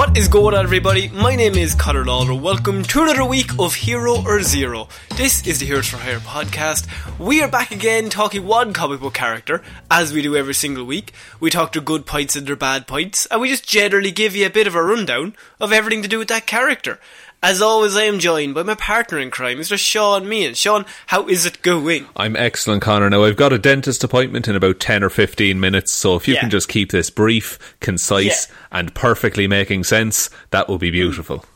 What is going on, everybody? My name is Connor Lawler. Welcome to another week of Hero or Zero. This is the Heroes for Hire podcast. We are back again talking one comic book character, as we do every single week. We talk their good points and their bad points, and we just generally give you a bit of a rundown of everything to do with that character. As always, I am joined by my partner in crime, Mr. Shaun Meighan. Shaun, how is it going? I'm excellent, Connor. Now, I've got a dentist appointment in about 10 or 15 minutes, so if you Yeah. can just keep this brief, concise, Yeah. and perfectly making sense, that will be beautiful.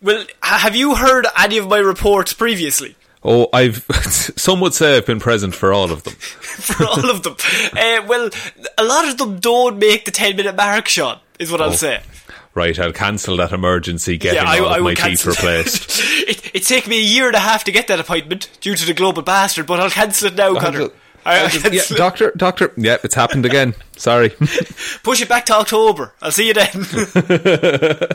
Well, have you heard any of my reports previously? Oh, I've. some would say I've been present for all of them. For all of them. Uh, well, a lot of them don't make the 10 minute mark, Shaun, is what I'll Oh. say. Right, I'll cancel that emergency getting all of my teeth replaced. it, it'd take me a year and a half to get that appointment due to the global bastard, but I'll cancel it now, Connor. I- I'll yeah, cancel it. doctor, doctor. Yeah, it's happened again. Sorry. Push it back to October. I'll see you then. the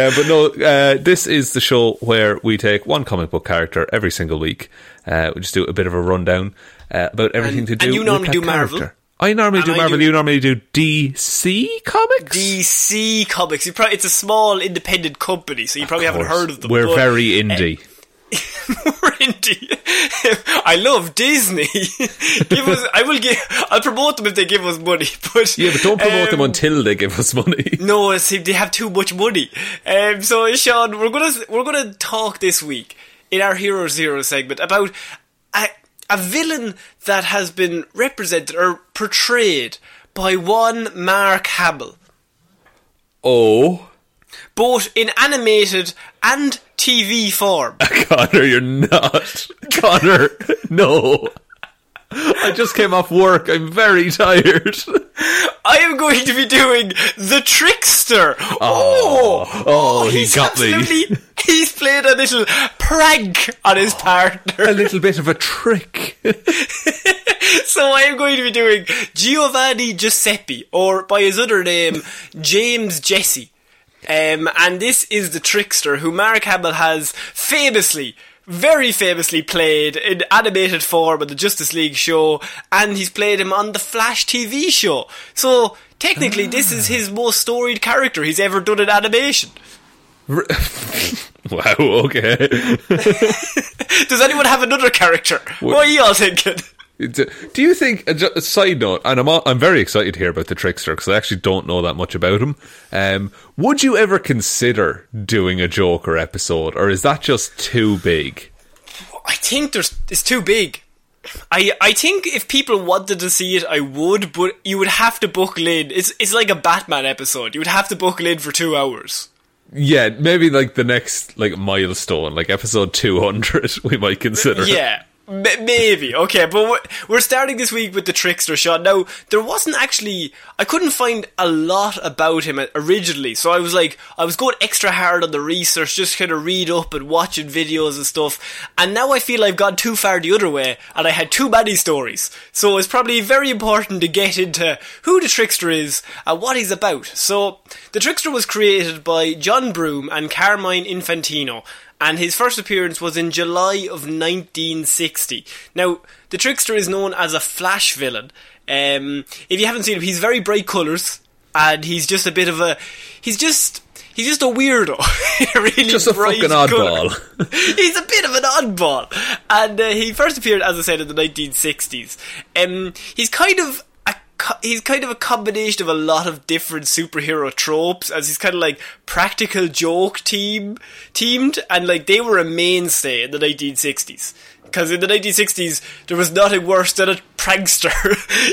uh, but no, uh, this is the show where we take one comic book character every single week. Uh, we just do a bit of a rundown uh, about everything And- to do. and you with normally that do Marvel. I normally And do I Marvel. do- You normally do DC comics. DC Comics. You probably, it's a small independent company, so you probably haven't heard of them. We're but- very indie. We're indie. I love Disney. give us. I will give. I'll promote them if they give us money. But yeah, but don't promote them um, until they give us money. No, see, they have too much money. Um, so, Shaun, we're gonna we're gonna talk this week in our Hero Zero segment about a, a villain that has been represented or portrayed by one Mark Hamill, Oh, both in animated and TV form. Connor, you're not. Connor, no. I just came off work. I'm very tired. I am going to be doing the trickster. Oh, oh, he he's got me. He's played a little prank on his partner. a little bit of a trick. so I am going to be doing Giovanni Giuseppe, or by his other name, James Jesse. Um, and this is the trickster who Mark Hamill has famously, very famously played in animated form on the Justice League show, and he's played him on the Flash TV show. So technically, this is his most storied character he's ever done in animation. wow. Okay. Does anyone have another character? What are you all thinking? Do you think? A, side note, and I'm I'm very excited to hear about the trickster because I actually don't know that much about him. Um, would you ever consider doing a Joker episode, or is that just too big? I think there's it's too big. I I think if people wanted to see it, I would, but you would have to buckle in. It's it's like a Batman episode. You would have to buckle in for two hours. Yeah, maybe like the next like milestone, like episode two hundred, we might consider. Yeah, maybe okay, but we're, starting this week with the trickster shot. Now there wasn't actually I couldn't find a lot about him uh, originally, so I was like I was going extra hard on the research, just kind of read up and watching videos and stuff. And now I feel I've gone too far the other way, and I had too many stories. So it's probably very important to get into who the trickster is and what he's about. So the trickster was created by John Broome and Carmine Infantino and his first appearance was in July of 1960. Now, the trickster is known as a flash villain. Um, if you haven't seen him, he's very bright colours, and he's just a bit of a. He's just. He's just a weirdo. really Just a fucking oddball. he's a bit of an oddball. And uh, he first appeared, as I said, in the 1960s. Um, he's kind of he's kind of a combination of a lot of different superhero tropes, as he's kind of like practical joke team teamed, and like they were a mainstay in the 1960s. Because in the 1960s, there was nothing worse than a prankster.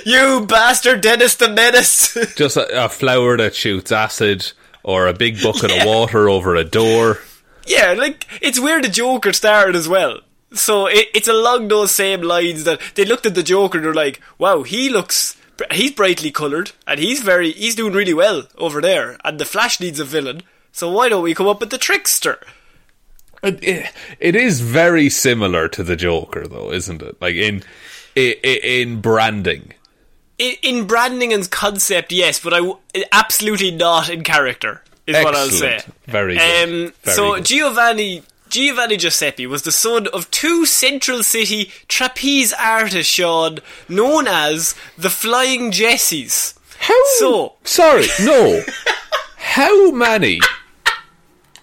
you bastard, Dennis the Menace! Just a, a flower that shoots acid, or a big bucket Yeah. of water over a door. Yeah, like it's where the Joker started as well. So it, it's along those same lines that they looked at the Joker and they're like, "Wow, he looks, he's brightly coloured and he's very, he's doing really well over there." And the Flash needs a villain, so why don't we come up with the Trickster? It, is very similar to the Joker, though, isn't it? Like in in, in branding. In, in branding and concept, yes, but I absolutely not in character. Is what I'll say. Excellent. Very good. Um, Very so good. Giovanni Giovanni Giuseppe was the son of two Central City trapeze artists, Shaun, known as the Flying Jessies. How? So- sorry, no. How many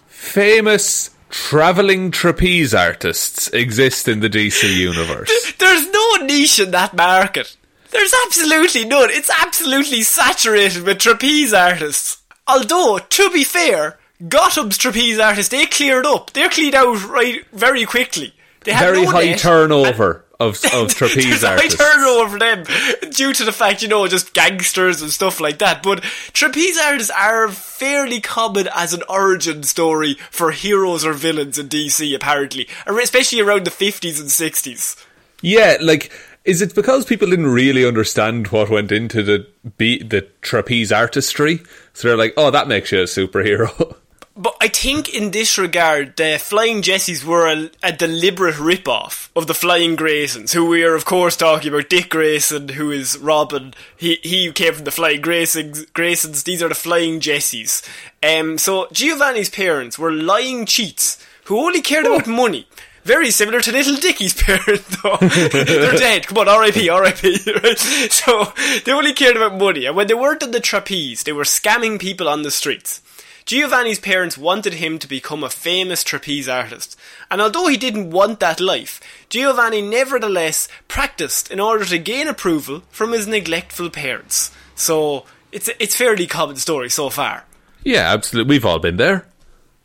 famous traveling trapeze artists exist in the DC universe? There's no niche in that market. There's absolutely none. It's absolutely saturated with trapeze artists. Although, to be fair, Gotham's trapeze artists, they cleared up. They're cleaned out right very quickly. They had Very no high net. turnover of of trapeze artists. high turnover for them due to the fact, you know, just gangsters and stuff like that. But trapeze artists are fairly common as an origin story for heroes or villains in DC, apparently, especially around the 50s and 60s. Yeah, like is it because people didn't really understand what went into the be- the trapeze artistry? So they're like, "Oh, that makes you a superhero." But I think in this regard, the Flying Jessies were a, a deliberate rip-off of the Flying Graysons, who we are of course talking about Dick Grayson, who is Robin. He he came from the Flying Graysons. Graysons. These are the Flying Jessies. Um, so Giovanni's parents were lying cheats who only cared about money. Very similar to Little Dickie's parents, though. They're dead. Come on, R.I.P., R.I.P. Right? So they only cared about money, and when they weren't on the trapeze, they were scamming people on the streets. Giovanni's parents wanted him to become a famous trapeze artist, and although he didn't want that life, Giovanni nevertheless practiced in order to gain approval from his neglectful parents. So it's it's fairly common story so far. yeah, absolutely. We've all been there.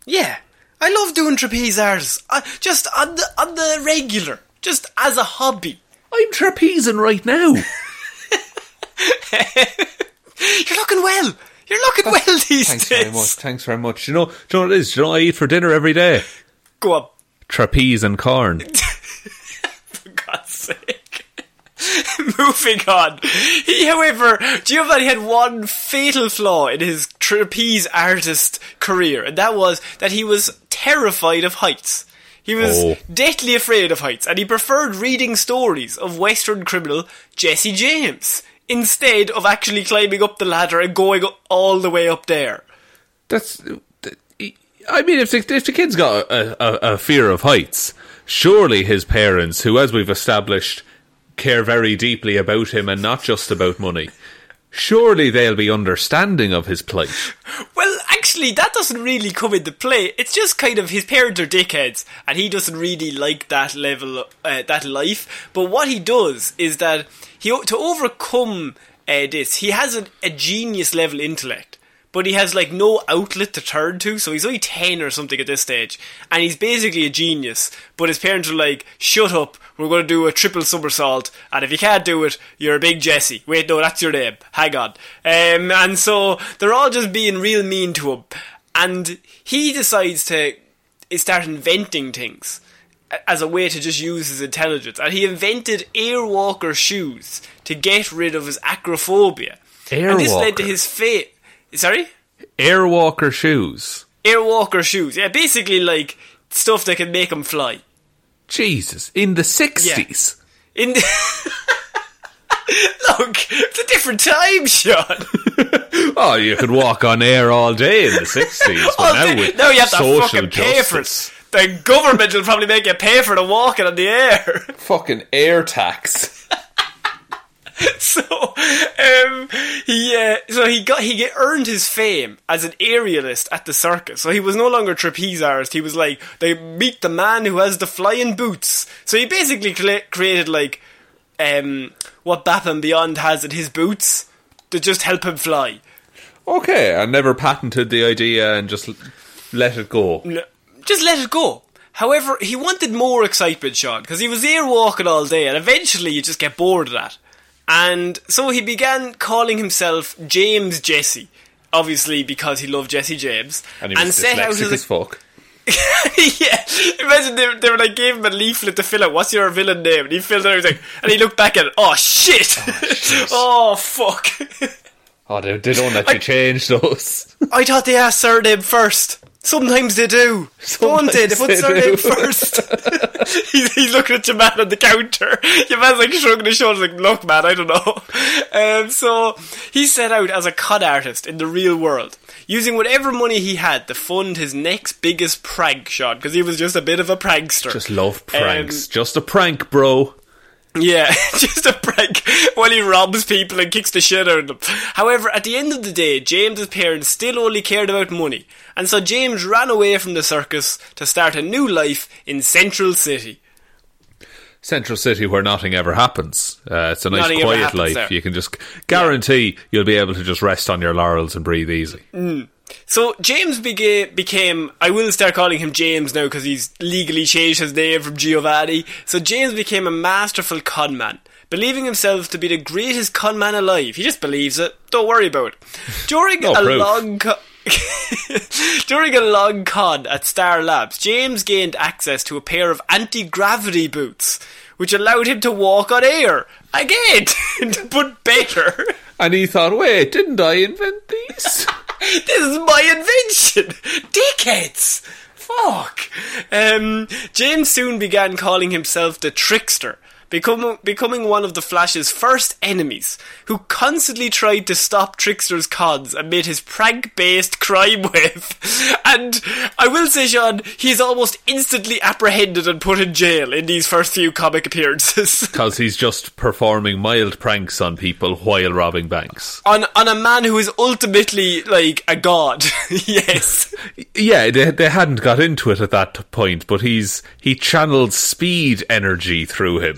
Yeah, I love doing trapeze artists, uh, just on the on the regular, just as a hobby. I'm trapezing right now. You're looking well. You're looking well these Thanks days. very much. Thanks very much. You know, do you know what it is? Do you know what I eat for dinner every day? Go on. Trapeze and corn. For God's sake. Moving on. He, however, Giovanni had one fatal flaw in his trapeze artist career, and that was that he was terrified of heights. He was Oh. deathly afraid of heights, and he preferred reading stories of Western criminal Jesse James instead of actually climbing up the ladder and going all the way up there. That's. I mean, if the, if the kid's got a, a, a fear of heights, surely his parents, who, as we've established, care very deeply about him and not just about money, surely they'll be understanding of his plight. Well, actually, that doesn't really come into play. It's just kind of his parents are dickheads, and he doesn't really like that level, uh, that life. But what he does is that he to overcome uh, this, he has a, a genius level intellect. But he has like no outlet to turn to, so he's only 10 or something at this stage. And he's basically a genius. But his parents are like, shut up, we're going to do a triple somersault. And if you can't do it, you're a big Jesse. Wait, no, that's your name. Hang on. Um, and so they're all just being real mean to him. And he decides to start inventing things. As a way to just use his intelligence. And he invented Airwalker shoes to get rid of his acrophobia. And this led to his fate. Sorry? Airwalker shoes. Airwalker shoes. Yeah, basically like stuff that can make him fly. Jesus, in the sixties. In the Look, it's a different time, Shaun. Oh, you could walk on air all day in the sixties, but now with now you have to social fucking pay for justice, it. The government will probably make you pay for the walking on the air. fucking air tax. so, um, he, uh, so he got he earned his fame as an aerialist at the circus. So he was no longer trapeze artist. He was like they meet the man who has the flying boots. So he basically created like um, what Batman Beyond has in his boots to just help him fly. Okay, I never patented the idea and just let it go. Just let it go. However, he wanted more excitement, Shaun, because he was there walking all day, and eventually you just get bored of that. And so he began calling himself James Jesse, obviously because he loved Jesse James, And he was set out dyslexic as fuck. yeah, imagine they, they were like gave him a leaflet to fill out. What's your villain name? And he filled it out. Like, and he looked back at it. Oh shit! Oh, oh fuck! Oh, they, they don't let you change those. I thought they asked surname first. Sometimes they do. Don't they? They put Sometimes surname they first. he's, he's looking at your man on the counter. Your man's like shrugging his shoulders, like, "Look, man, I don't know." Um, so he set out as a con artist in the real world, using whatever money he had to fund his next biggest prank shot because he was just a bit of a prankster. Just love pranks. Um, just a prank, bro. Yeah, just a prank while he robs people and kicks the shit out of them. However, at the end of the day, James's parents still only cared about money, and so James ran away from the circus to start a new life in Central City. Central City, where nothing ever happens. Uh, it's a nice, Nothing quiet life. there. You can just guarantee you'll be able to just rest on your laurels and breathe easy. So James bega- became, I will start calling him James now because he's legally changed his name from Giovanni. So James became a masterful conman, believing himself to be the greatest conman alive. He just believes it. Don't worry about it. During No a proof. long co- During a long con at Star Labs, James gained access to a pair of anti-gravity boots, which allowed him to walk on air. Again, but better. And he thought, wait, didn't I invent these? This is my invention! Dickheads! Fuck! Um, James soon began calling himself the Trickster, becoming, becoming one of the Flash's first enemies, who constantly tried to stop Trickster's cons amid his prank-based crime wave. And I will say, Shaun, he is almost instantly apprehended and put in jail in these first few comic appearances. Because he's just performing mild pranks on people while robbing banks. on, on a man who is ultimately, like, a god. yes. Yeah, they they hadn't got into it at that point, but he's he channeled speed energy through him.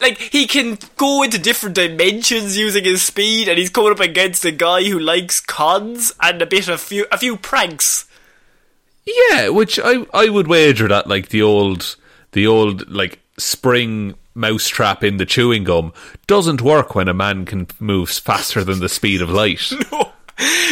Like he can go into different dimensions using his speed, and he's coming up against a guy who likes cons and a bit of few a few pranks. Yeah, which I I would wager that like the old the old like spring mousetrap in the chewing gum doesn't work when a man can move faster than the speed of light. no.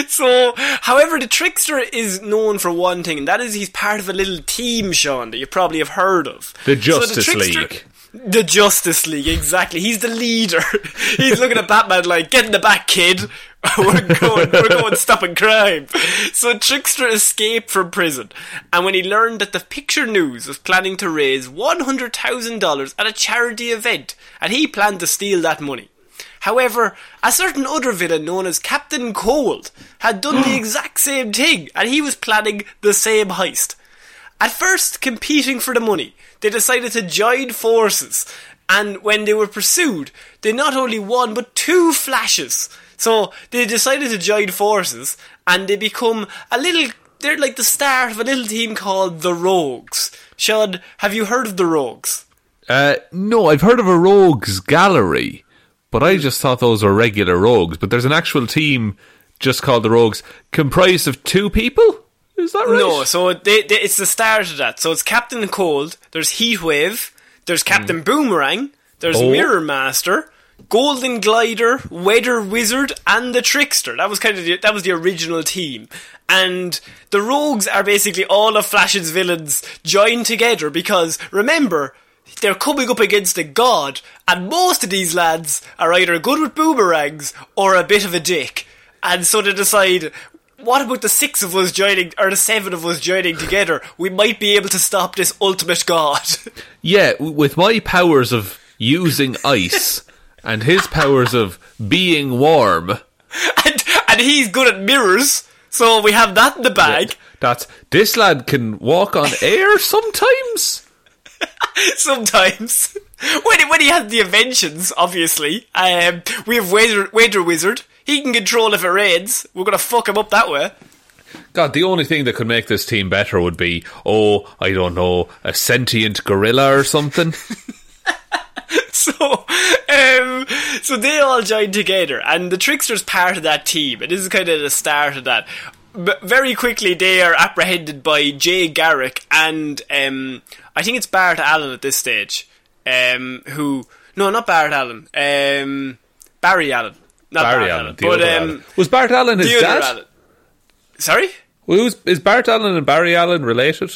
So, however, the trickster is known for one thing, and that is he's part of a little team, Shaun, that you probably have heard of. The So Justice Trickster- League. The Justice League, exactly. He's the leader. He's looking at Batman like, get in the back, kid. we're going, we're going stopping crime. So Trickster escaped from prison, and when he learned that the Picture News was planning to raise $100,000 at a charity event, and he planned to steal that money. However, a certain other villain known as Captain Cold had done the exact same thing, and he was planning the same heist. At first, competing for the money, they decided to join forces, and when they were pursued, they not only won but two flashes. So they decided to join forces, and they become a little. They're like the start of a little team called the Rogues. Shaun, have you heard of the Rogues? Uh, no, I've heard of a rogues gallery, but I just thought those were regular rogues. But there's an actual team just called the Rogues, comprised of two people. Is that right? No, so they, they, it's the start of that. So it's Captain Cold, there's Heatwave, there's Captain mm. Boomerang, there's Oh. Mirror Master, Golden Glider, Weather Wizard, and the Trickster. That was kind of the, that was the original team. And the Rogues are basically all of Flash's villains joined together because remember, they're coming up against a god, and most of these lads are either good with boomerangs or a bit of a dick. And so they decide, what about the six of us joining, or the seven of us joining together? We might be able to stop this ultimate god. Yeah, with my powers of using ice and his powers of being warm. and, and he's good at mirrors, so we have that in the bag. That's this lad can walk on air sometimes. Sometimes. When he, when he has the inventions, obviously. Um, we have Weather, Weather Wizard. He can control if it rains. We're going to fuck him up that way. God, the only thing that could make this team better would be, oh, I don't know, a sentient gorilla or something. So, um, so they all join together, and the Trickster's part of that team, and this is kind of the start of that. But very quickly, they are apprehended by Jay Garrick and um, I think it's Bart Allen at this stage. Um, who? No, not Bart Allen. Um, Barry Allen. Not Barry Bart Allen. the but um, Allen. Was Bart Allen his dad? Allen. Sorry. Who's, is Bart Allen and Barry Allen related?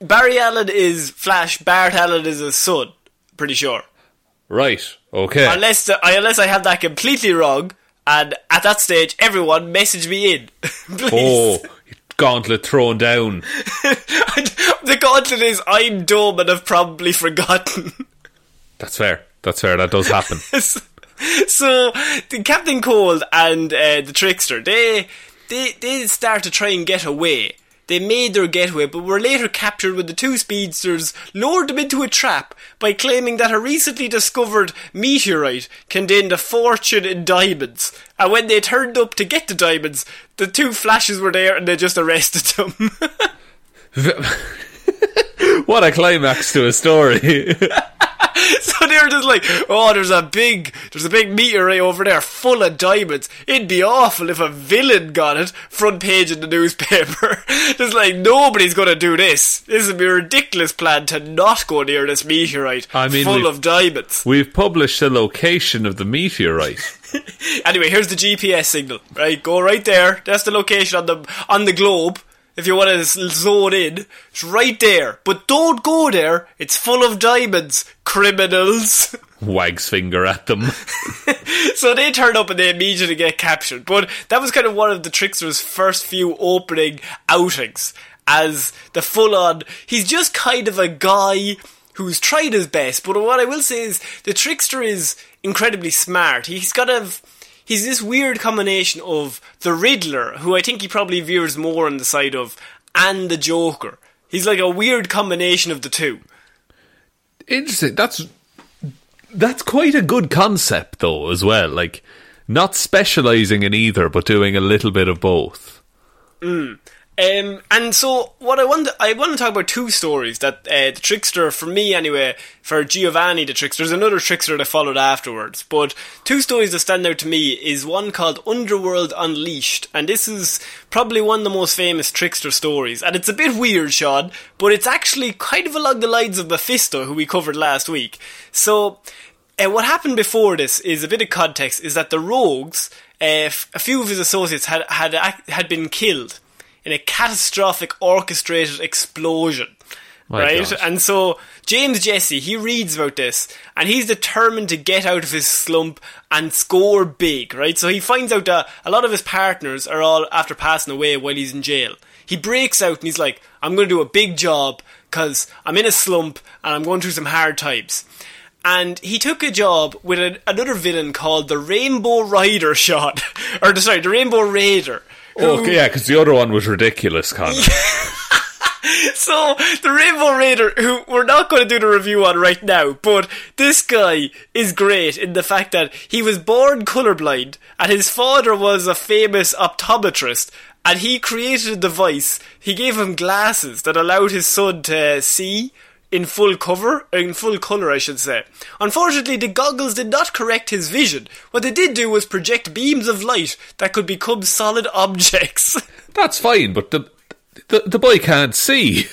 Barry Allen is Flash. Bart Allen is his son. Pretty sure. Right. Okay. Unless the, unless I have that completely wrong, and at that stage, everyone message me in, please. oh, gauntlet thrown down. the gauntlet is I'm dumb and I've probably forgotten. That's fair. That's fair. That does happen. so the Captain Cold and uh, the Trickster, they they they start to try and get away. They made their getaway, but were later captured when the two speedsters lured them into a trap by claiming that a recently discovered meteorite contained a fortune in diamonds. And when they turned up to get the diamonds, the two flashes were there and they just arrested them. what a climax to a story. so they're just like, "Oh, there's a big, there's a big meteorite over there full of diamonds. It'd be awful if a villain got it. Front page in the newspaper. just like nobody's gonna do this. This would be a ridiculous plan to not go near this meteorite I mean, full of diamonds. We've published the location of the meteorite. Anyway, here's the GPS signal. Right, go right there. That's the location on the on the globe. If you want to zone in, it's right there. But don't go there. It's full of diamonds, criminals. Wags finger at them. so they turn up and they immediately get captured. But that was kind of one of the Trickster's first few opening outings as the full on. He's just kind of a guy who's tried his best. But what I will say is the Trickster is incredibly smart. He's got a. He's this weird combination of the Riddler, who I think he probably veers more on the side of, and the Joker. He's like a weird combination of the two. Interesting. That's that's quite a good concept, though, as well. Like not specializing in either, but doing a little bit of both. Hmm. Um, and so what I want to, I want to talk about two stories that uh, the trickster for me anyway for Giovanni the trickster there's another trickster that followed afterwards but two stories that stand out to me is one called Underworld Unleashed and this is probably one of the most famous trickster stories and it's a bit weird Shaun but it's actually kind of along the lines of Mephisto who we covered last week. So uh, what happened before this is a bit of context is that the rogues uh, f- a few of his associates had had had been killed in a catastrophic orchestrated explosion. My right? God. And so James Jesse, he reads about this and he's determined to get out of his slump and score big, right? So he finds out that a lot of his partners are all after passing away while he's in jail. He breaks out and he's like, I'm going to do a big job because I'm in a slump and I'm going through some hard times. And he took a job with a, another villain called the Rainbow Rider shot, or sorry, the Rainbow Raider. Oh, okay, yeah, because the other one was ridiculous, Connor. So the Rainbow Raider, who we're not going to do the review on right now, but this guy is great in the fact that he was born colorblind, and his father was a famous optometrist, and he created a device. He gave him glasses that allowed his son to see in full cover, in full color, I should say. Unfortunately, the goggles did not correct his vision. What they did do was project beams of light that could become solid objects. That's fine, but the, the the boy can't see.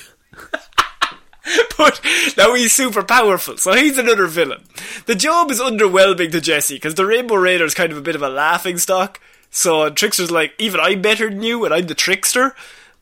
but now he's super powerful, so he's another villain. The job is underwhelming to Jesse because the Rainbow Raider is kind of a bit of a laughing stock. So Trickster's like, even I'm better than you, and I'm the trickster.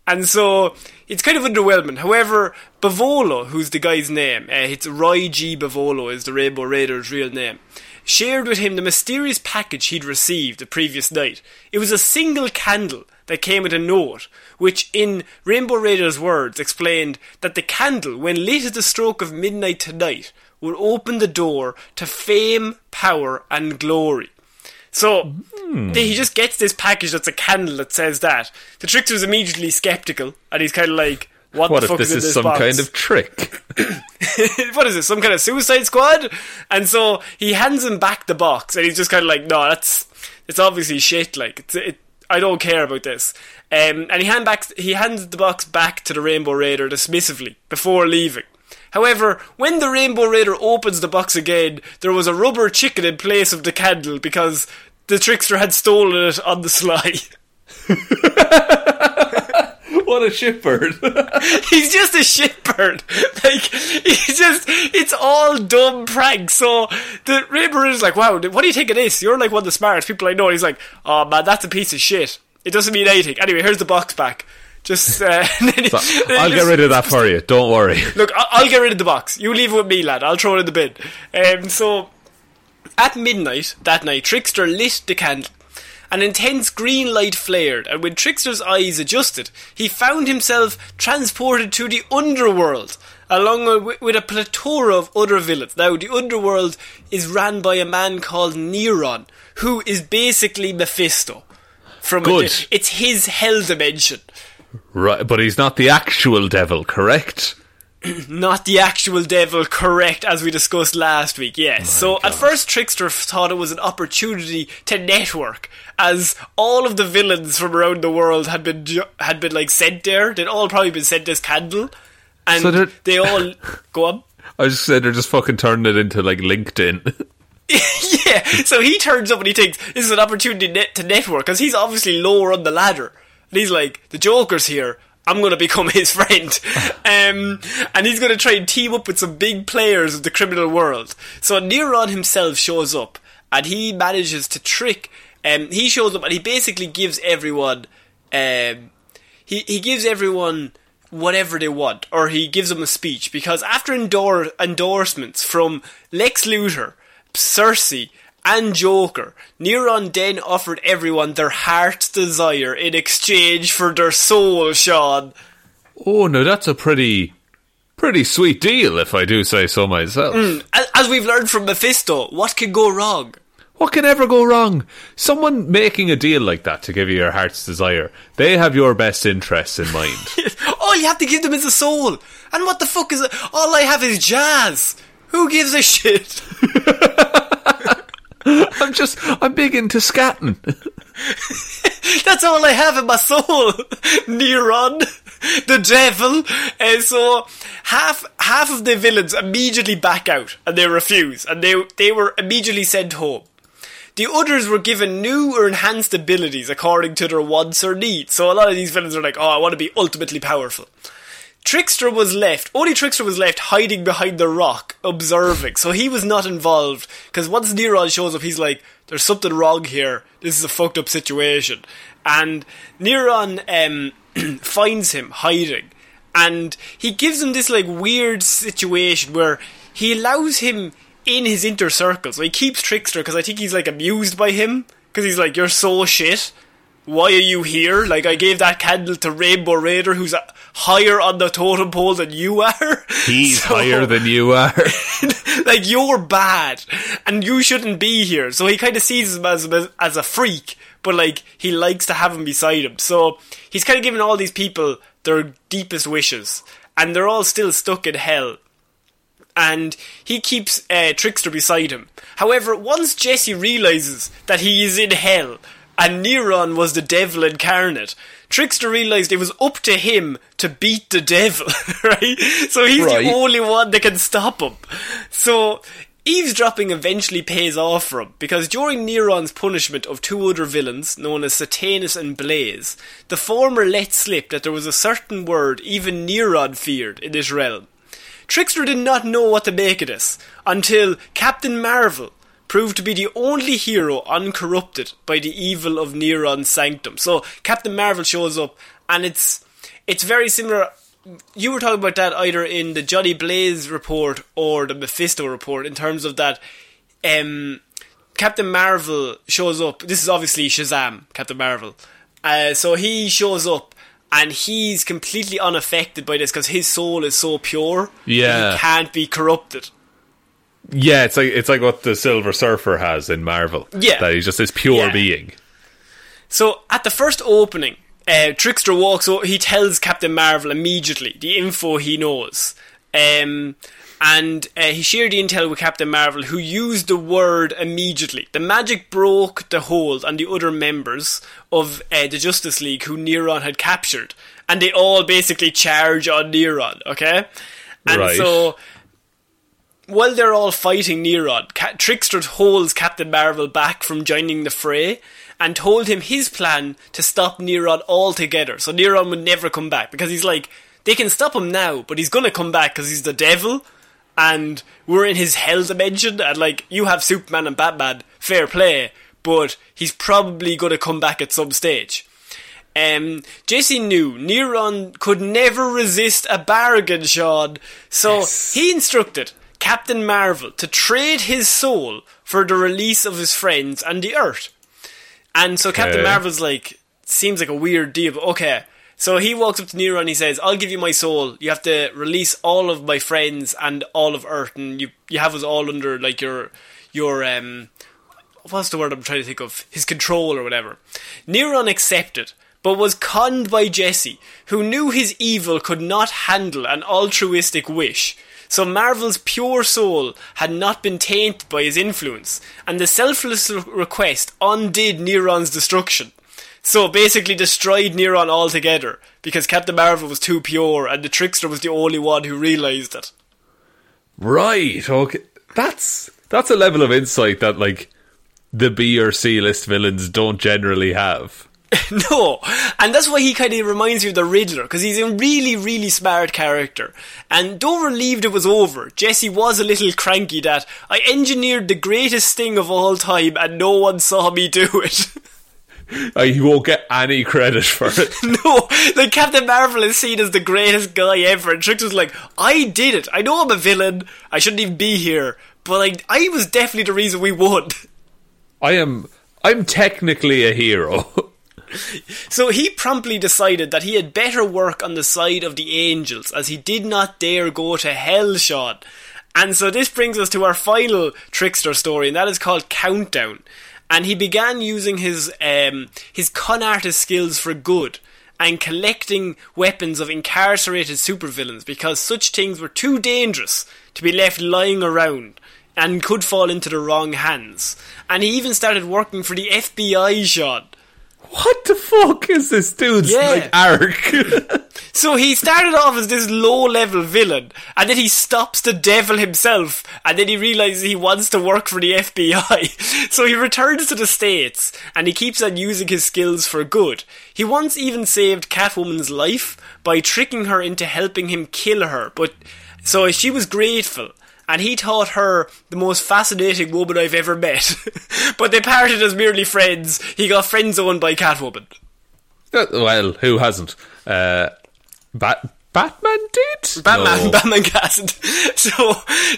And so it's kind of underwhelming. However, Bivolo, who's the guy's name, uh, it's Roy G. Bivolo is the Rainbow Raider's real name, shared with him the mysterious package he'd received the previous night. It was a single candle that came with a note, which, in Rainbow Raider's words, explained that the candle, when lit at the stroke of midnight tonight, would open the door to fame, power, and glory. So he just gets this package that's a candle that says that. The trickster's immediately skeptical, and he's kind of like, "What, What the if fuck this is, is this some box? kind of trick? what is this? Some kind of Suicide Squad? And so he hands him back the box, and he's just kind of like, "No, that's it's obviously shit. Like, it's, it, I don't care about this." Um, and he hand back he hands the box back to the Rainbow Raider dismissively before leaving. However, when the Rainbow Raider opens the box again, there was a rubber chicken in place of the candle because the trickster had stolen it on the sly. what a shitbird. he's just a shitbird. Like he's just it's all dumb pranks. So the Rainbow Raider's like, wow, what do you think of this? You're like one of the smartest people I know. And he's like, oh man, that's a piece of shit. It doesn't mean anything. Anyway, here's the box back. Just uh, So, I'll get rid of that for you. Don't worry. Look, I'll get rid of the box. You leave it with me, lad. I'll throw it in the bin. Um, so, at midnight that night, Trickster lit the candle. An intense green light flared, and when Trickster's eyes adjusted, he found himself transported to the underworld, along with, a plethora of other villains. Now, the underworld is ran by a man called Neron, who is basically Mephisto. From Good. it's his hell dimension. Right, but he's not the actual devil, correct? not the actual devil, correct, as we discussed last week, yes. so at first, Trickster thought it was an opportunity to network, as all of the villains from around the world had been ju- had been like sent there. They'd all probably been sent this candle, and So they all go on. I just said they're just fucking turning it into like LinkedIn. yeah, so he turns up and he thinks this is an opportunity net- to network because he's obviously lower on the ladder. And he's like, the Joker's here. I'm going to become his friend. Um, and he's going to try and team up with some big players of the criminal world. So Neron himself shows up and he manages to trick. Um, he shows up and he basically gives everyone. Um, he, he gives everyone whatever they want, or he gives them a speech because after endor- endorsements from Lex Luthor, Circe, and Joker, Neron then offered everyone their heart's desire in exchange for their soul, Shaun. oh no, that's a pretty, pretty sweet deal, if I do say so myself. Hmm. A- As we've learned from Mephisto, what can go wrong? What can ever go wrong? Someone making a deal like that to give you your heart's desire, they have your best interests in mind. All you have to give them is a soul. And what the fuck is it? All I have is jazz. Who gives a shit? I'm just, I'm big into scatting. That's all I have in my soul. Neron, the devil. And so half half of the villains immediately back out and they refuse and they they were immediately sent home. The others were given new or enhanced abilities according to their wants or needs. So a lot of these villains are like, "Oh, I want to be ultimately powerful." Trickster was left, only Trickster was left hiding behind the rock, observing. So he was not involved. Because once Neron shows up, he's like, there's something wrong here. This is a fucked up situation. And Neron um, finds him hiding. And he gives him this like weird situation where he allows him in his inner circle. So he keeps Trickster because I think he's like amused by him. Because he's like, you're so shit why are you here? Like, I gave that candle to Rainbow Raider, who's higher on the totem pole than you are. He's So, higher than you are. like, you're bad, and you shouldn't be here. So he kind of sees him as, as a freak, but like, he likes to have him beside him. So he's kind of giving all these people their deepest wishes, and they're all still stuck in hell and he keeps uh, Trickster beside him. However, once Jesse realizes that he is in hell and Neron was the devil incarnate, Trickster realized it was up to him to beat the devil, right? So he's Right. the only one that can stop him. So eavesdropping eventually pays off for him because during Neron's punishment of two other villains, known as Satanus and Blaze, the former let slip that there was a certain word even Neron feared in this realm. Trickster did not know what to make of this until Captain Marvel proved to be the only hero uncorrupted by the evil of Neron's sanctum. So Captain Marvel shows up, and it's it's very similar. You were talking about that either in the Johnny Blaze report or the Mephisto report in terms of that. Um, Captain Marvel shows up. This is obviously Shazam, Captain Marvel. Uh, so he shows up and he's completely unaffected by this because his soul is so pure. Yeah. he can't be corrupted. Yeah, it's like it's like what the Silver Surfer has in Marvel. Yeah. that he's just this pure Yeah. being. So at the first opening, uh, Trickster walks. over. He tells Captain Marvel immediately the info he knows, um, and uh, he shared the intel with Captain Marvel, who used the word immediately. The magic broke the hold on the other members of uh, the Justice League who Neron had captured, and they all basically charge on Neron. Okay, and Right. so while they're all fighting Neron, Ca- Trickster holds Captain Marvel back from joining the fray and told him his plan to stop Neron altogether. So Neron would never come back because he's like, they can stop him now, but he's gonna come back because he's the devil and we're in his hell dimension and like, you have Superman and Batman, fair play, but he's probably gonna come back at some stage. Um, Jesse knew Neron could never resist a bargain, Shaun. So he instructed Captain Marvel to trade his soul for the release of his friends and the Earth. And so Captain Okay. Marvel's like, seems like a weird deal, but okay. So he walks up to Neron and he says, I'll give you my soul. You have to release all of my friends and all of Earth, and you you have us all under like your your um what's the word I'm trying to think of? His control or whatever. Neron accepted, but was conned by Jesse, who knew his evil could not handle an altruistic wish. So Marvel's pure soul had not been tainted by his influence, and the selfless request undid Neron's destruction. So basically destroyed Neron altogether, because Captain Marvel was too pure, and the Trickster was the only one who realised it. Right. Okay. That's that's a level of insight that like the B or C list villains don't generally have. No, and that's why he kind of reminds you of the Riddler because he's a really, really smart character. And though relieved it was over, Jesse was a little cranky that I engineered the greatest thing of all time and no one saw me do it. Uh, he won't get any credit for it. no, like Captain Marvel is seen as the greatest guy ever, and Trickster's like, I did it. I know I'm a villain. I shouldn't even be here, but like, I was definitely the reason we won. I am. I'm technically a hero. So he promptly decided that he had better work on the side of the angels, as he did not dare go to hell, Shaun. And so this brings us to our final trickster story, and that is called Countdown. And he began using his um, his con artist skills for good and collecting weapons of incarcerated supervillains because such things were too dangerous to be left lying around and could fall into the wrong hands. And he even started working for the FBI, Shaun. What the fuck is this dude's Yeah. like arc? So he started off as this low level villain, and then he stops the devil himself, and then he realizes he wants to work for the FBI. So he returns to the States, and he keeps on using his skills for good. He once even saved Catwoman's life by tricking her into helping him kill her, but so she was grateful. And he thought her the most fascinating woman I've ever met. but they parted as merely friends. He got friend zoned by Catwoman. well, who hasn't? Uh, Bat- Batman did. Batman, No. Batman cast. So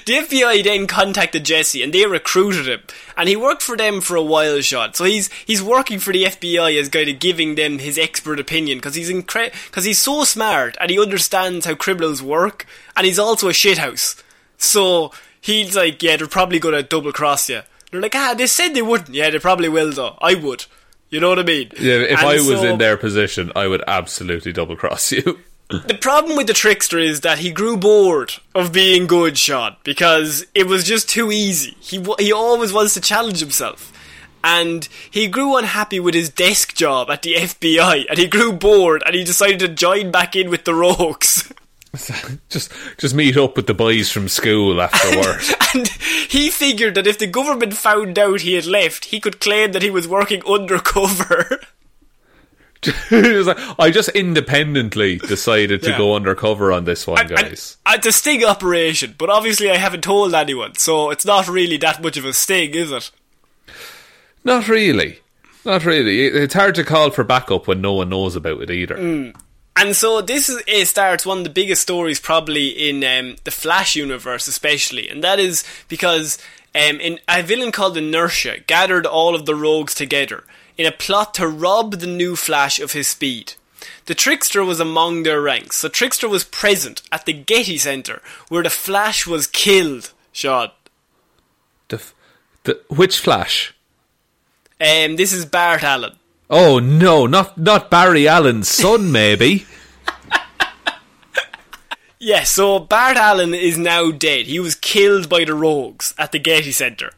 the FBI then contacted Jesse and they recruited him, and he worked for them for a while. Shot. So he's he's working for the FBI as kind of giving them his expert opinion because he's incre- because he's so smart and he understands how criminals work, and he's also a shithouse. So he's like, yeah, they're probably gonna double cross you. They're like, ah, they said they wouldn't. Yeah, they probably will though. I would. You know what I mean? Yeah, if And I was so- in their position, I would absolutely double cross you. the problem with the trickster is that he grew bored of being good, Shaun, because it was just too easy. He he always wants to challenge himself, and he grew unhappy with his desk job at the FBI, and he grew bored, and he decided to join back in with the Rogues. just, just meet up with the boys from school after work. and he figured that if the government found out he had left, he could claim that he was working undercover. He was like, I just independently decided to go undercover on this one, And- and- guys. and It's a sting operation, but obviously I haven't told anyone, so it's not really that much of a sting, is it? Not really. Not really. It's hard to call for backup when no one knows about it either. Mm. And so this is, it starts one of the biggest stories probably in um, the Flash universe, especially, and that is because um, in, a villain called Inertia gathered all of the rogues together in a plot to rob the new Flash of his speed. The Trickster was among their ranks, so Trickster was present at the Getty Center where the Flash was killed. Shaun, The, f- the, which Flash? um, this is Bart Allen. Oh no, not not Barry Allen's son, maybe. Yeah, so Bart Allen is now dead. He was killed by the rogues at the Getty Center.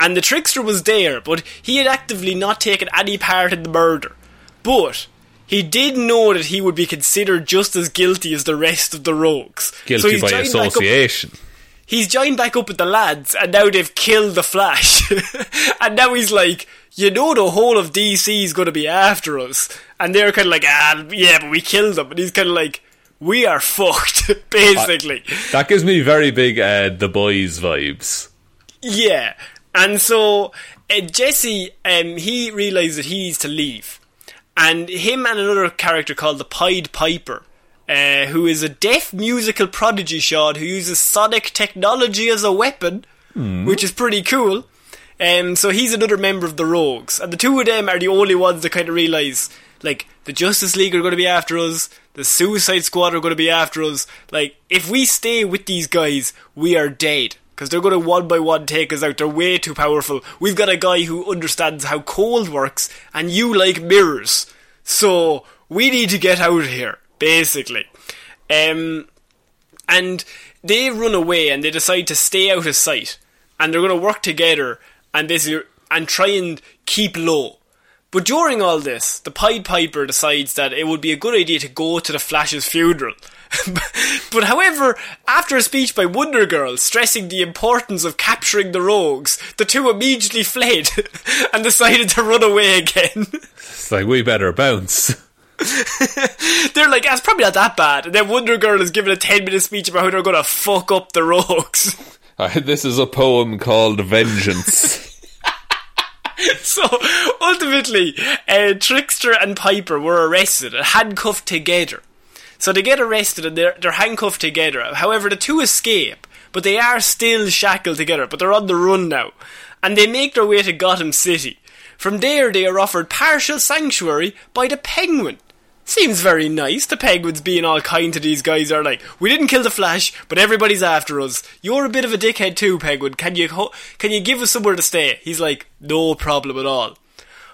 And the trickster was there, but he had actively not taken any part in the murder. But he did know that he would be considered just as guilty as the rest of the rogues. So Guilty he's by joined back up- association. he's joined back up with the lads, and now they've killed the Flash. and now he's like, you know, the whole of DC is going to be after us. And they're kind of like, ah, yeah, but we killed them. And he's kind of like, we are fucked, basically. That gives me very big uh, The Boys vibes. Yeah, and so uh, Jesse, um, he realizes that he needs to leave, and him and another character called the Pied Piper, uh, who is a deaf musical prodigy, Shaun, who uses sonic technology as a weapon, which is pretty cool. Um, so he's another member of the Rogues, and the two of them are the only ones that kind of realize, like, the Justice League are going to be after us, the Suicide Squad are going to be after us. Like, if we stay with these guys, we are dead. Because they're going to one by one take us out. They're way too powerful. We've got a guy who understands how cold works, and you like mirrors. So, we need to get out of here, basically. Um, and they run away and they decide to stay out of sight and they're going to work together and basically and try and keep low. But during all this, the Pied Piper decides that it would be a good idea to go to the Flash's funeral. but however, after a speech by Wonder Girl stressing the importance of capturing the rogues, the two immediately fled and decided to run away again. It's like we better bounce. They're like, that's probably not that bad. And then Wonder Girl is giving a 10 minute speech about how they're going to fuck up the rogues. Uh, this is a poem called Vengeance. so ultimately, uh, Trickster and Piper were arrested and handcuffed together. So they get arrested and they're, they're handcuffed together. However, the two escape, but they are still shackled together, but they're on the run now. And they make their way to Gotham City. From there, they are offered partial sanctuary by the Penguin. Seems very nice. The Penguins being all kind to these guys are like, we didn't kill the Flash, but everybody's after us. You're a bit of a dickhead too, Penguin. Can you ho- can you give us somewhere to stay? He's like, no problem at all.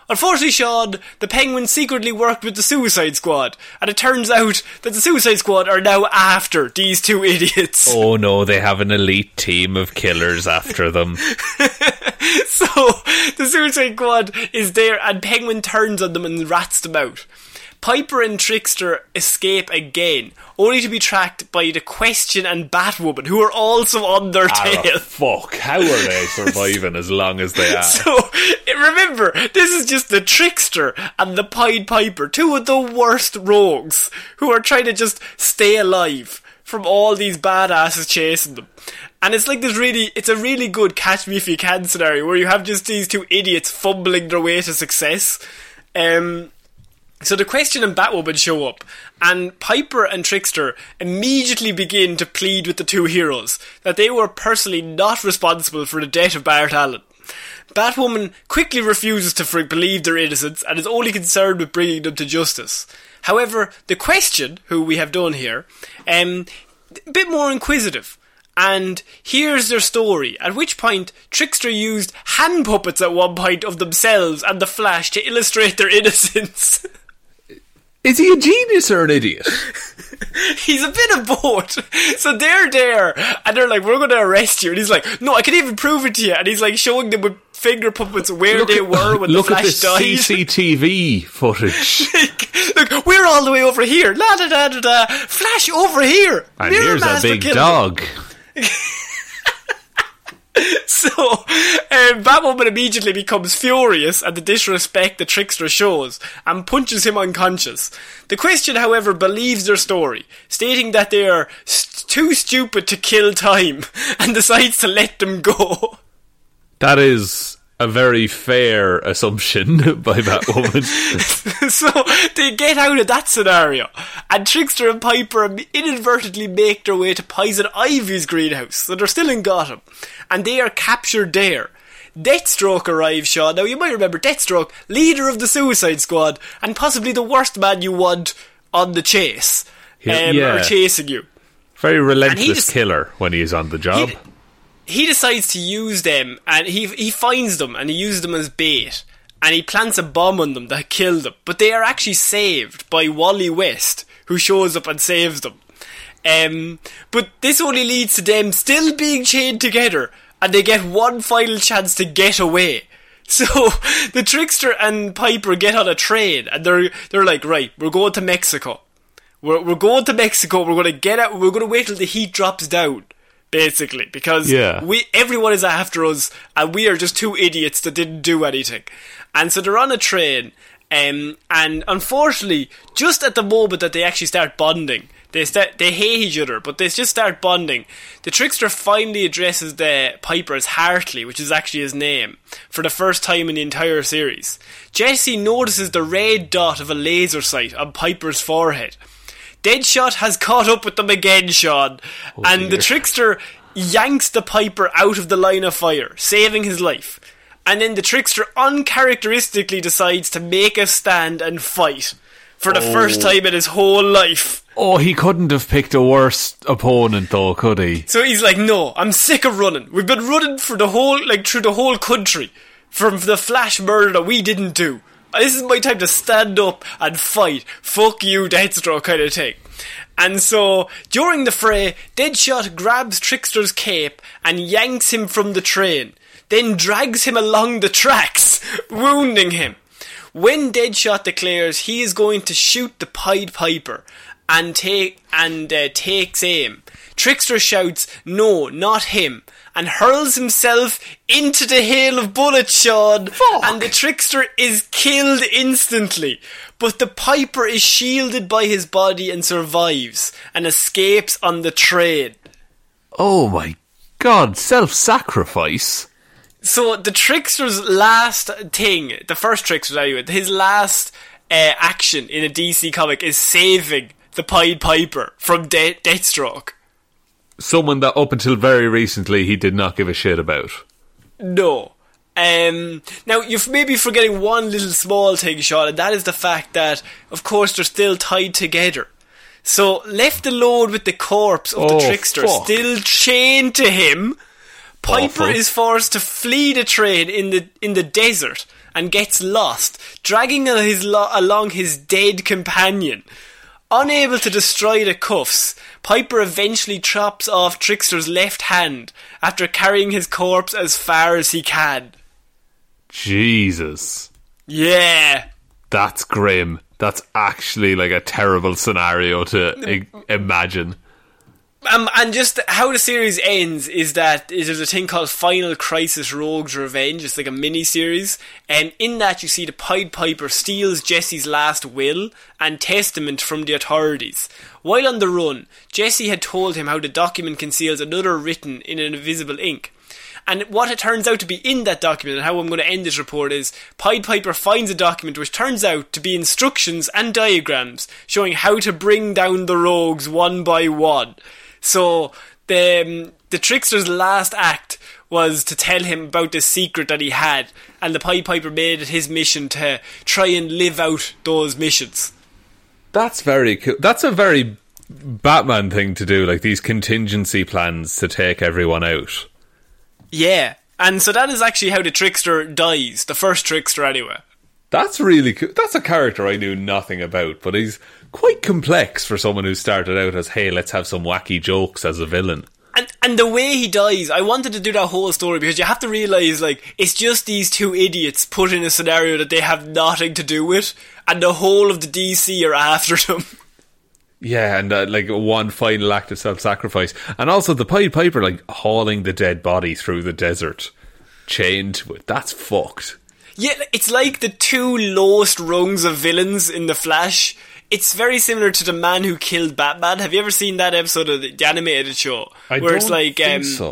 Unfortunately, Shaun, the Penguin secretly worked with the Suicide Squad, and it turns out that the Suicide Squad are now after these two idiots. oh no, they have an elite team of killers after them. So the Suicide Squad is there, and Penguin turns on them and rats them out. Piper and Trickster escape again, only to be tracked by the Question and Batwoman, who are also on their Ah, tail. fuck, how are they surviving as long as they are? So remember, this is just the Trickster and the Pied Piper, two of the worst rogues, who are trying to just stay alive from all these badasses chasing them. And it's like this really, it's a really good catch me if you can scenario where you have just these two idiots fumbling their way to success. Um, so the question and Batwoman show up, and Piper and Trickster immediately begin to plead with the two heroes that they were personally not responsible for the death of Bart Allen. Batwoman quickly refuses to believe their innocence and is only concerned with bringing them to justice. However, the question, who we have done here, um, a bit more inquisitive. And here's their story, at which point Trickster used hand puppets at one point of themselves and the Flash to illustrate their innocence. Is he a genius or an idiot? He's a bit of both. So they're there, and they're like, "We're going to arrest you," and he's like, "No, I can even prove it to you." And he's like showing them with finger puppets where they at- were when look the at Flash this died. CCTV footage. Look, we're all the way over here. La da da da da. Flash over here. And Mirror here's a big dog. So, um, Batwoman immediately becomes furious at the disrespect the trickster shows and punches him unconscious. The question, however, believes their story, stating that they are st- too stupid to kill time and decides to let them go. That is a very fair assumption by Batwoman. so they get out of that scenario, and Trickster and Piper inadvertently make their way to Poison Ivy's greenhouse. So they're still in Gotham, and they are captured there. Deathstroke arrives, Shaun. Now you might remember Deathstroke, leader of the Suicide Squad, and possibly the worst man you want on the chase, um, Yeah. or chasing you. very relentless just- killer when he is on the job. He, he decides to use them, and he he finds them, and he uses them as bait, and he plants a bomb on them that kill them. But they are actually saved by Wally West, who shows up and saves them. Um, but this only leads to them still being chained together, and they get one final chance to get away. So the trickster and Piper get on a train, and they're they're like, right, we're going to Mexico. We're we're going to Mexico. We're going to get out. We're going to wait till the heat drops down, basically, because Yeah. we everyone is after us, and we are just two idiots that didn't do anything. And so they're on a train, um, and unfortunately, just at the moment that they actually start bonding, they start they hate each other, but they just start bonding. The trickster finally addresses the Piper as Hartley, which is actually his name, for the first time in the entire series. Jesse notices the red dot of a laser sight on Piper's forehead. Deadshot has caught up with them again, Shaun, oh, and the trickster yanks the Piper out of the line of fire, saving his life. And then the trickster uncharacteristically decides to make a stand and fight for the oh. first time in his whole life. oh, he couldn't have picked a worse opponent, though, could he? So he's like, "No, I'm sick of running. We've been running for the whole, like, through the whole country from the flash murder that we didn't do. This is my time to stand up and fight. Fuck you, Deathstroke, kind of thing." And so, during the fray, Deadshot grabs Trickster's cape and yanks him from the train, then drags him along the tracks, wounding him. When Deadshot declares he is going to shoot the Pied Piper and take and uh, takes aim, Trickster shouts, "No, not him!" And hurls himself into the hail of bullets, Shaun. And the Trickster is killed instantly. But the Piper is shielded by his body and survives and escapes on the train. Oh my god, self sacrifice? So the trickster's last thing, the first trickster anyway, his last uh, action in a DC comic is saving the Pied Piper from De- Deathstroke. Someone that up until very recently he did not give a shit about. No. Um, now you're maybe forgetting one little small thing, Shaun, and that is the fact that, of course, they're still tied together. So left alone with the corpse of Oh, the trickster, fuck. still chained to him, Piper Awful. is forced to flee the train in the in the desert and gets lost, dragging his lo- along his dead companion. Unable to destroy the cuffs, Piper eventually chops off Trickster's left hand after carrying his corpse as far as he can. Jesus. Yeah. That's grim. That's actually like a terrible scenario to I- imagine. Um, and just how the series ends is that there's a thing called Final Crisis Rogue's Revenge. It's like a mini series, and in that you see the Pied Piper steals Jesse's last will and testament from the authorities. While on the run, Jesse had told him how the document conceals another written in an invisible ink. And what it turns out to be in that document, and how I'm going to end this report, is Pied Piper finds a document which turns out to be instructions and diagrams showing how to bring down the rogues one by one. So the um, the trickster's last act was to tell him about this secret that he had, and the Pied Piper made it his mission to try and live out those missions. That's very cool. That's a very Batman thing to do, like these contingency plans to take everyone out. Yeah, and so that is actually how the trickster dies, the first trickster anyway. That's really cool. That's a character I knew nothing about, but he's quite complex for someone who started out as, hey, let's have some wacky jokes as a villain. And and the way he dies, I wanted to do that whole story because you have to realize like it's just these two idiots put in a scenario that they have nothing to do with, and the whole of the DC are after them. Yeah, and uh, like one final act of self-sacrifice, and also the Pied Piper like hauling the dead body through the desert, chained to it. That's fucked. Yeah, it's like the two lowest rungs of villains in The Flash. It's very similar to the man who killed Batman. Have you ever seen that episode of the, animated show I where it's like think um, so.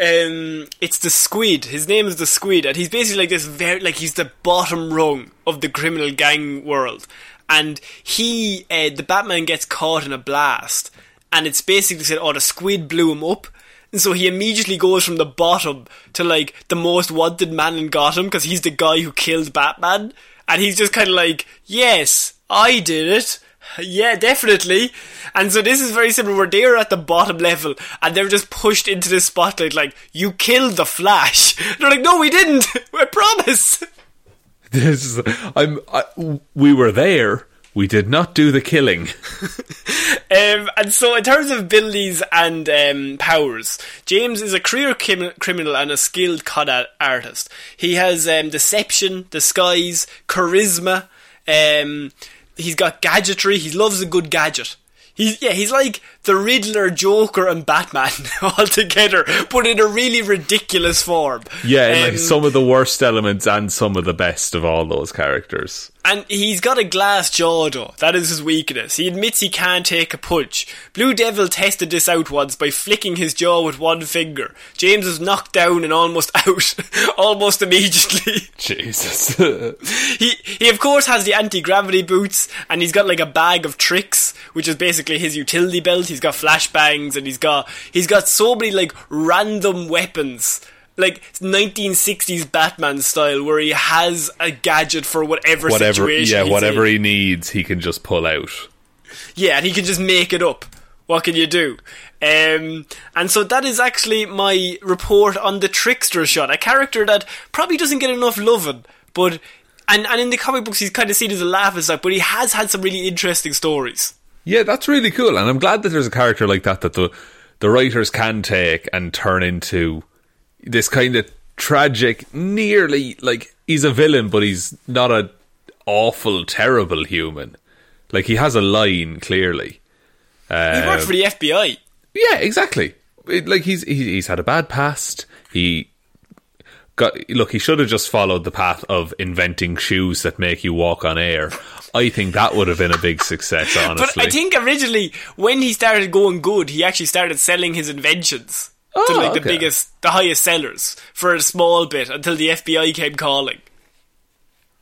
um, it's the Squid. His name is the Squid, and he's basically like this very like he's the bottom rung of the criminal gang world. And he, uh, the Batman gets caught in a blast, and it's basically said, "Oh, the Squid blew him up." And so he immediately goes from the bottom to like the most wanted man in Gotham because he's the guy who killed Batman, and he's just kind of like, "Yes, I did it." Yeah, definitely. And so this is very similar where they're at the bottom level and they're just pushed into the spotlight like, you killed the Flash. They're like, no, we didn't. I promise. This is, I'm. I, we were there. We did not do the killing. Um, and so, in terms of abilities and um, powers, James is a career criminal and a skilled con artist. He has um, deception, disguise, charisma. He's got gadgetry. He loves a good gadget. He's yeah, he's like the Riddler, Joker, and Batman all together, but in a really ridiculous form. Yeah, and like Um, some of the worst elements and some of the best of all those characters. And he's got a glass jaw, though. That is his weakness. He admits he can't take a punch. Blue Devil tested this out once by flicking his jaw with one finger. James was knocked down and almost out, almost immediately. Jesus. he, he of course has the anti-gravity boots, and he's got like a bag of tricks, which is basically his utility belt. He's got flashbangs, and he's got he's got so many like random weapons. Like 1960s Batman style, where he has a gadget for whatever, whatever, situation. yeah, whatever in. he needs, he can just pull out. Yeah, and he can just make it up. What can you do? Um, and so that is actually my report on the Trickster shot, a character that probably doesn't get enough loving, but and and in the comic books he's kind of seen as a laugh laughing stock, but he has had some really interesting stories. Yeah, that's really cool, and I'm glad that there's a character like that that the the writers can take and turn into this kind of tragic, nearly like he's a villain, but he's not a awful, terrible human. Like he has a line clearly. He worked for the um, FBI. Yeah, exactly. It, like he's he, he's had a bad past. He got look. He should have just followed the path of inventing shoes that make you walk on air. I think that would have been a big success. Honestly, But I think originally when he started going good, he actually started selling his inventions to Oh, like the okay. biggest, the highest sellers for a small bit until the FBI came calling.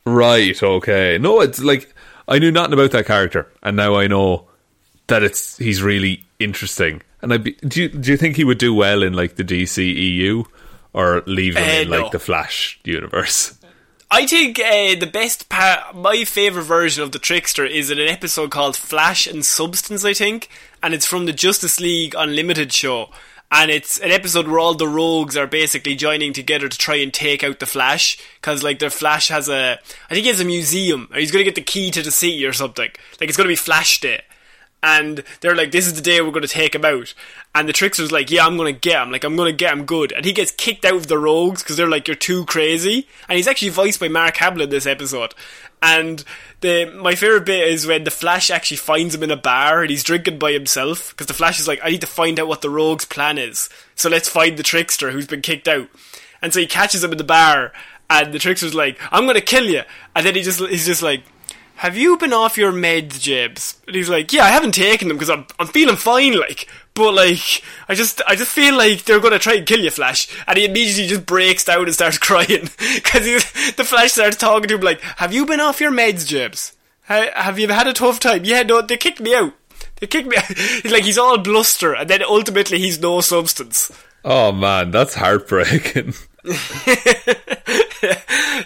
Right, okay. No, it's like I knew nothing about that character, and now I know that it's he's really interesting. And I be, do you, do you think he would do well in like the DCEU or leave Uh, in like no. the Flash universe? I think uh, the best part, my favourite version of the Trickster is in an episode called Flash and Substance, I think, and it's from the Justice League Unlimited show. And it's an episode where all the rogues are basically joining together to try and take out the Flash, because like their Flash has a, I think he has a museum, or he's going to get the key to the city or something. Like it's going to be Flash Day. And they're like, this is the day we're going to take him out. And the Trickster's like, yeah, I'm going to get him. Like, I'm going to get him good. And he gets kicked out of the Rogues because they're like, you're too crazy. And he's actually voiced by Mark Hamill in this episode. And the my favorite bit is when the Flash actually finds him in a bar and he's drinking by himself because the Flash is like, I need to find out what the Rogues' plan is. So let's find the Trickster who's been kicked out. And so he catches him in the bar, and the Trickster's like, I'm going to kill you. And then he just he's just like have you been off your meds, Jibs? And he's like, yeah, I haven't taken them because I'm, I'm feeling fine, like, but like, I just, I just feel like they're gonna try and kill you, Flash. And he immediately just breaks down and starts crying because the Flash starts talking to him like, have you been off your meds, Jibs? Ha- Have you had a tough time? Yeah, no, they kicked me out. They kicked me out. He's like, he's all bluster, and then ultimately he's no substance. Oh man, that's heartbreaking.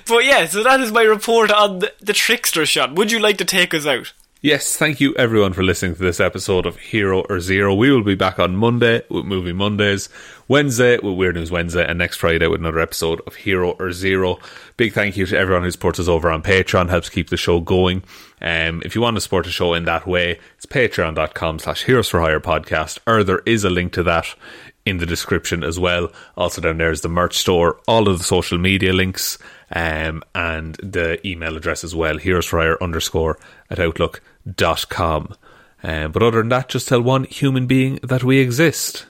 But yeah, so that is my report on the, Trickster shot. Would you like to take us out? Yes, thank you everyone for listening to this episode of Hero or Zero. We will be back on Monday with Movie Mondays, Wednesday with Weird News Wednesday, and next Friday with another episode of Hero or Zero. Big thank you to everyone who supports us over on Patreon, helps keep the show going. Um, if you want to support the show in that way, it's patreon.com slash heroes for hire podcast, or there is a link to that in the description as well. Also down there is the merch store, all of the social media links, um, and the email address as well, heroes for hire underscore at outlook.com. Um, but other than that, just tell one human being that we exist.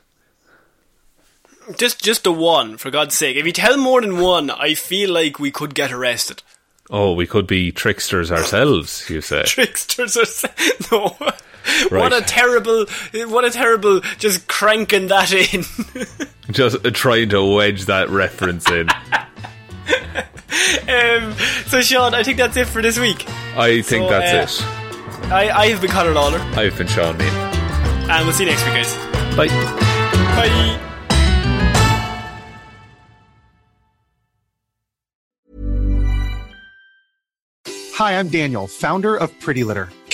Just, just the one, for God's sake. If you tell more than one, I feel like we could get arrested. Oh, we could be tricksters ourselves, you say. Tricksters are no. Right. What a terrible, what a terrible, just cranking that in. Just trying to wedge that reference in. um, so, Shaun, I think that's it for this week. I think So, that's uh, it. I, I have been Conor Lawler, I've been Shaun Meighan. and we'll see you next week, guys. Bye. Bye. Hi, I'm Daniel, founder of Pretty Litter.